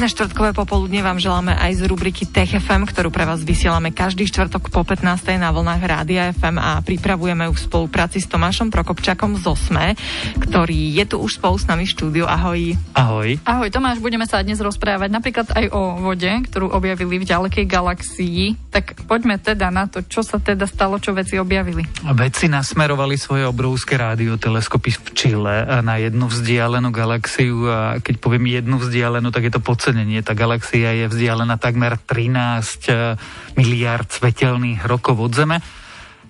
Pekné štvrtkové popoludne vám želáme aj z rubriky Tech FM, ktorú pre vás vysielame každý štvrtok po 15. na vlnách Rádia FM a pripravujeme ju v spolupráci s Tomášom Prokopčakom z OSME, ktorý je tu už spolu s nami v štúdiu. Ahoj. Ahoj. Ahoj Tomáš, budeme sa dnes rozprávať napríklad aj o vode, ktorú objavili v ďalekej galaxii. Tak poďme teda na to, čo sa teda stalo, čo veci objavili. Vedci nasmerovali svoje obrovské rádioteleskopy v Čile na jednu vzdialenú galaxiu a keď poviem jednu vzdialenú, tak je to podcenenie. Tá galaxia je vzdialená takmer 13 eh, miliard svetelných rokov od Zeme.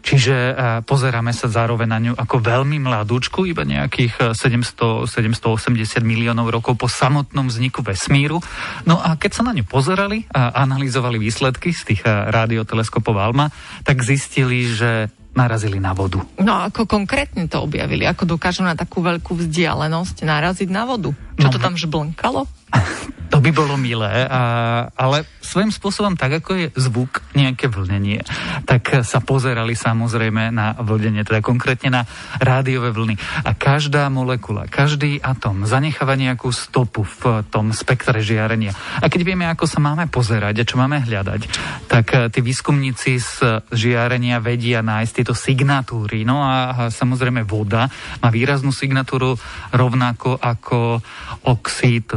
Čiže eh, pozeráme sa zároveň na ňu ako veľmi mladúčku, iba nejakých 700, eh, 780 miliónov rokov po samotnom vzniku vesmíru. No a keď sa na ňu pozerali a analyzovali výsledky z tých rádioteleskopov ALMA, tak zistili, že narazili na vodu. No a ako konkrétne to objavili? Ako dokážu na takú veľkú vzdialenosť naraziť na vodu? Čo no, to tam žblnkalo? To by bolo milé, a, ale svojím spôsobom, tak ako je zvuk, nejaké vlnenie, tak sa pozerali samozrejme na vlnenie, teda konkrétne na rádiové vlny. A každá molekula, každý atom zanecháva nejakú stopu v tom spektre žiarenia. A keď vieme, ako sa máme pozerať a čo máme hľadať, tak eh, tí výskumníci z žiarenia vedia nájsť tieto signatúry. No a, samozrejme voda má výraznú signatúru rovnako ako oxid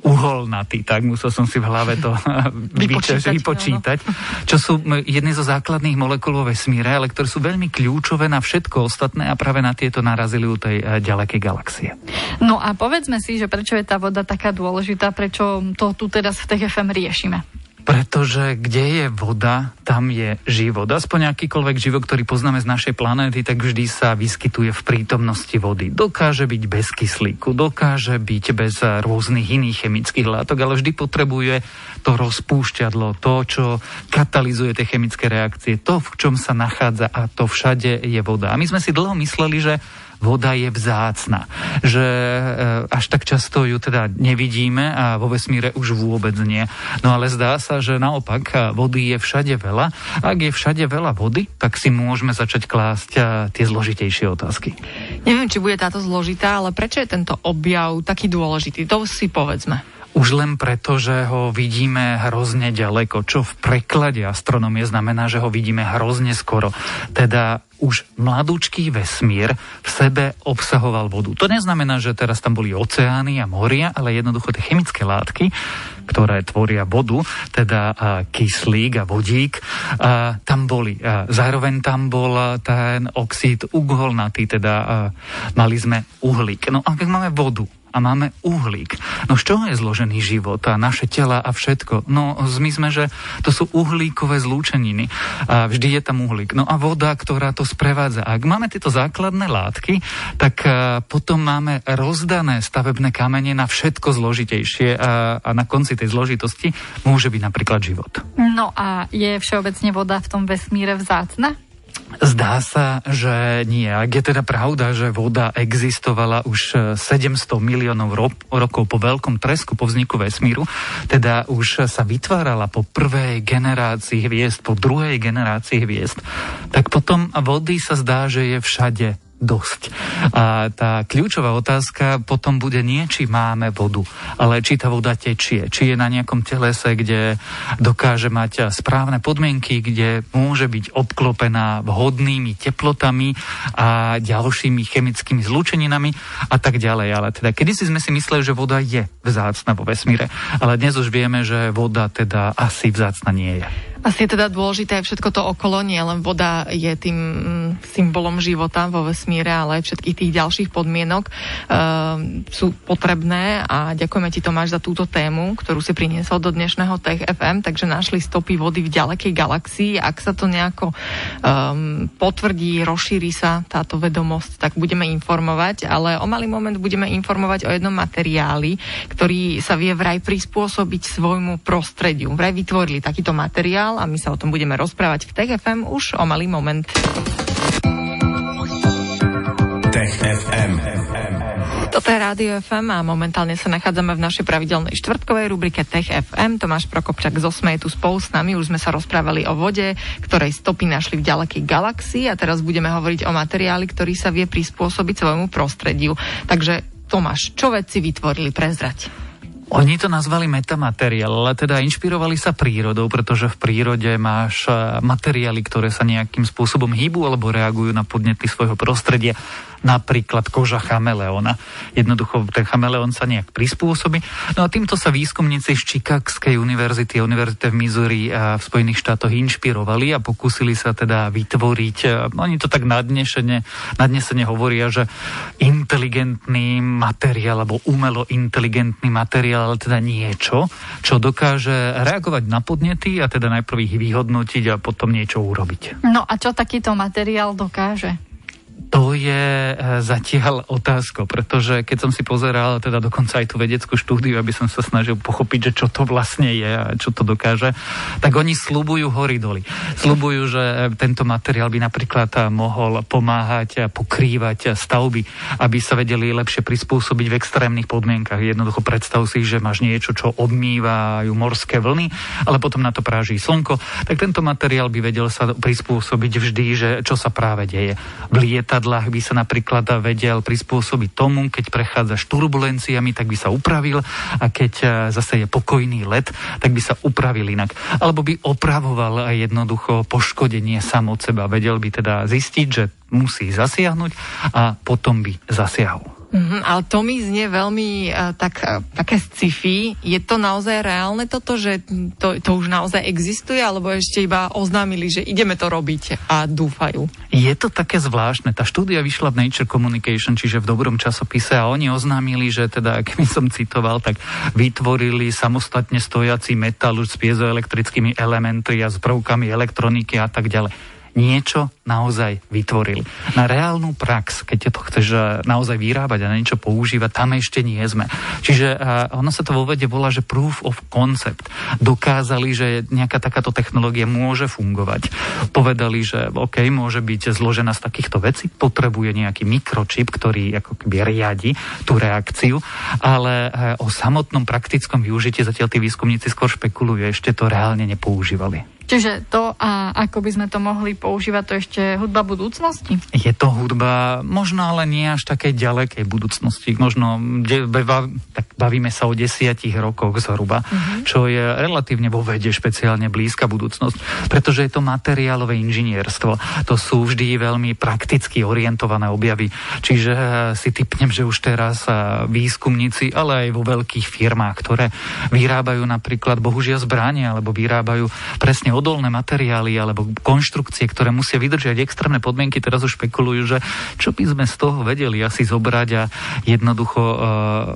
uholnatý, tak musel som si v hlave to vypočítať, vypočítať čo sú jedny zo základných molekúl vo vesmíre, ale ktoré sú veľmi kľúčové na všetko ostatné a práve na tieto narazili u tej eh, ďalekej galaxie. No a povedzme si, že prečo je tá voda taká dôležitá, prečo to tu teraz v TFM riešime. Pretože kde je voda, tam je život. Aspoň akýkoľvek život, ktorý poznáme z našej planéty, tak vždy sa vyskytuje v prítomnosti vody. Dokáže byť bez kyslíku, dokáže byť bez rôznych iných chemických látok, ale vždy potrebuje to rozpúšťadlo, to, čo katalizuje tie chemické reakcie, to, v čom sa nachádza a to všade je voda. A my sme si dlho mysleli, že voda je vzácna. Že e, až tak často ju teda nevidíme a vo vesmíre už vôbec nie. No ale zdá sa, že naopak e, vody je všade veľa. Ak je všade veľa vody, tak si môžeme začať klásť e, tie zložitejšie otázky. Neviem, či bude táto zložitá, ale prečo je tento objav taký dôležitý? To si povedzme. Už len preto, že ho vidíme hrozne ďaleko, čo v preklade astronomie znamená, že ho vidíme hrozne skoro. Teda už mladúčký vesmír v sebe obsahoval vodu. To neznamená, že teraz tam boli oceány a moria, ale jednoducho tie chemické látky, ktoré tvoria vodu, teda kyslík a vodík, tam boli. Zároveň tam bol ten oxid uholnatý, teda mali sme uhlík. No a keď máme vodu, a máme uhlík. No z čoho je zložený život a naše tela a všetko? No my sme, že to sú uhlíkové zlúčeniny a vždy je tam uhlík. No a voda, ktorá to sprevádza. Ak máme tieto základné látky, tak potom máme rozdané stavebné kamene na všetko zložitejšie a, a na konci tej zložitosti môže byť napríklad život. No a je všeobecne voda v tom vesmíre vzácna? Zdá sa, že nie. Ak je teda pravda, že voda existovala už 700 miliónov ro- rokov po veľkom tresku, po vzniku vesmíru, teda už sa vytvárala po prvej generácii hviezd, po druhej generácii hviezd, tak potom vody sa zdá, že je všade dosť. A tá kľúčová otázka potom bude nie, či máme vodu, ale či tá voda tečie, či je na nejakom telese, kde dokáže mať správne podmienky, kde môže byť obklopená vhodnými teplotami a ďalšími chemickými zlúčeninami a tak ďalej. Ale teda kedysi sme si mysleli, že voda je vzácna vo vesmíre, ale dnes už vieme, že voda teda asi vzácna nie je. Asi je teda dôležité všetko to okolo, nie len voda je tým mm, symbolom života vo vesmíre, ale aj všetkých tých ďalších podmienok uh, sú potrebné a ďakujeme ti Tomáš za túto tému, ktorú si priniesol do dnešného Tech FM, takže našli stopy vody v ďalekej galaxii. Ak sa to nejako um, potvrdí, rozšíri sa táto vedomosť, tak budeme informovať, ale o malý moment budeme informovať o jednom materiáli, ktorý sa vie vraj prispôsobiť svojmu prostrediu. Vraj vytvorili takýto materiál, a my sa o tom budeme rozprávať v Tech FM už o malý moment. Tech FM. Toto je Rádio FM a momentálne sa nachádzame v našej pravidelnej štvrtkovej rubrike Tech FM. Tomáš Prokopčak z Osme je tu spolu s nami. Už sme sa rozprávali o vode, ktorej stopy našli v ďalekej galaxii a teraz budeme hovoriť o materiáli, ktorý sa vie prispôsobiť svojmu prostrediu. Takže Tomáš, čo vedci vytvorili? Prezrať. Oni to nazvali metamateriál, ale teda inšpirovali sa prírodou, pretože v prírode máš eh, materiály, ktoré sa nejakým spôsobom hýbu alebo reagujú na podnety svojho prostredia napríklad koža chameleona. Jednoducho ten chameleón sa nejak prispôsobí. No a týmto sa výskumníci z Chicagskej univerzity a univerzity v Missouri a v Spojených štátoch inšpirovali a pokúsili sa teda vytvoriť, oni to tak nadnesene, nadnesene hovoria, že inteligentný materiál alebo umelo inteligentný materiál, ale teda niečo, čo dokáže reagovať na podnety a teda najprv ich vyhodnotiť a potom niečo urobiť. No a čo takýto materiál dokáže? To je e, zatiaľ otázka, pretože keď som si pozeral teda dokonca aj tú vedeckú štúdiu, aby som sa snažil pochopiť, že čo to vlastne je a čo to dokáže, tak oni slubujú hory doly. Slubujú, že e, tento materiál by napríklad e, mohol pomáhať a pokrývať stavby, aby sa vedeli lepšie prispôsobiť v extrémnych podmienkach. Jednoducho predstav si, že máš niečo, čo odmývajú morské vlny, ale potom na to práží slnko, tak tento materiál by vedel sa prispôsobiť vždy, že čo sa práve deje. V lieta lietadlách by sa napríklad vedel prispôsobiť tomu, keď prechádzaš turbulenciami, tak by sa upravil a keď e, zase je pokojný let, tak by sa upravil inak. Alebo by opravoval jednoducho poškodenie sam od seba. Vedel by teda zistiť, že musí zasiahnuť a potom by zasiahol. Mm-hmm, ale to mi znie veľmi uh, tak, uh, také sci-fi. Je to naozaj reálne toto, že to, to už naozaj existuje, alebo ešte iba oznámili, že ideme to robiť a dúfajú? Je to také zvláštne. Tá štúdia vyšla v Nature Communication, čiže v dobrom časopise a oni oznámili, že teda, keby som citoval, tak vytvorili samostatne stojací metal s piezoelektrickými elementy a s prvkami elektroniky a tak ďalej niečo naozaj vytvorili. Na reálnu prax, keď to chceš eh, naozaj vyrábať a na niečo používať, tam ešte nie sme. Čiže uh, ono sa to vo vede volá, že proof of concept. Dokázali, že nejaká takáto technológia môže fungovať. Povedali, že OK, môže byť zložená z takýchto vecí, potrebuje nejaký mikročip, ktorý ako keby riadi tú reakciu, ale uh, o samotnom praktickom využití zatiaľ tí výskumníci skôr špekulujú, ešte to reálne nepoužívali. Čiže to, a ako by sme to mohli používať, to ešte hudba budúcnosti? Je to hudba možno ale nie až takej ďalekej budúcnosti. Možno tak bavíme sa o desiatich rokoch zhruba, uh-huh. čo je relatívne vo vede špeciálne blízka budúcnosť, pretože je to materiálové inžinierstvo. To sú vždy veľmi prakticky orientované objavy. Čiže eh, si typnem, že už teraz eh, výskumníci, ale aj vo veľkých firmách, ktoré vyrábajú napríklad bohužiaľ zbranie alebo vyrábajú presne odolné materiály alebo konštrukcie, ktoré musia vydržať extrémne podmienky, teraz už špekulujú, že čo by sme z toho vedeli asi zobrať a jednoducho uh,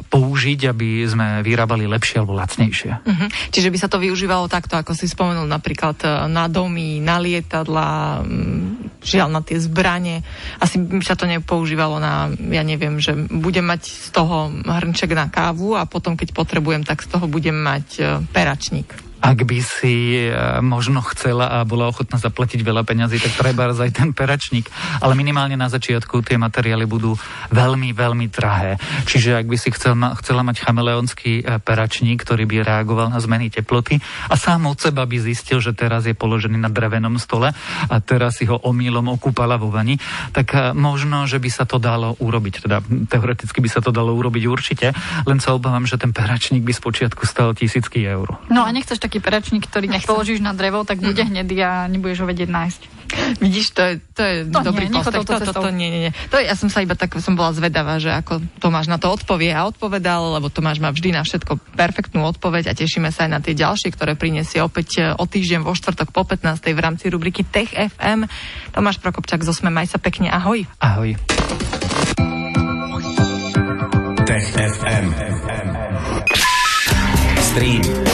použiť, aby sme vyrábali lepšie alebo lacnejšie. Uh-huh. Čiže by sa to využívalo takto, ako si spomenul, napríklad e, na domy, na lietadla, mm, žiaľ na tie zbranie. Asi by sa to nepoužívalo na, ja neviem, že budem mať z toho hrnček na kávu a potom, keď potrebujem, tak z toho budem mať e, peračník ak by si e, možno chcela a bola ochotná zaplatiť veľa peňazí, tak treba aj ten peračník. Ale minimálne na začiatku tie materiály budú veľmi, veľmi drahé. Čiže ak by si chcel, chcela mať chameleonský e, peračník, ktorý by reagoval na zmeny teploty a sám od seba by zistil, že teraz je položený na drevenom stole a teraz si ho omýlom okúpala vo vani, tak e, možno, že by sa to dalo urobiť. Teda teoreticky by sa to dalo urobiť určite, len sa obávam, že ten peračník by spočiatku stal tisícky eur. No a nechceš tak taký peračník, ktorý nech položíš na drevo, tak bude hnedý a nebudeš ho vedieť nájsť. Vidíš, to je, to je to dobrý nie, postoj. To, to, to, to, nie, nie, nie. To, ja som sa iba tak, som bola zvedavá, že ako Tomáš na to odpovie a odpovedal, lebo Tomáš má vždy na všetko perfektnú odpoveď a tešíme sa aj na tie ďalšie, ktoré prinesie opäť e, o týždeň vo štvrtok po 15. v rámci rubriky Tech FM. Tomáš Prokopčak z Osme, maj sa pekne, ahoj. Ahoj. Tech FM. Stream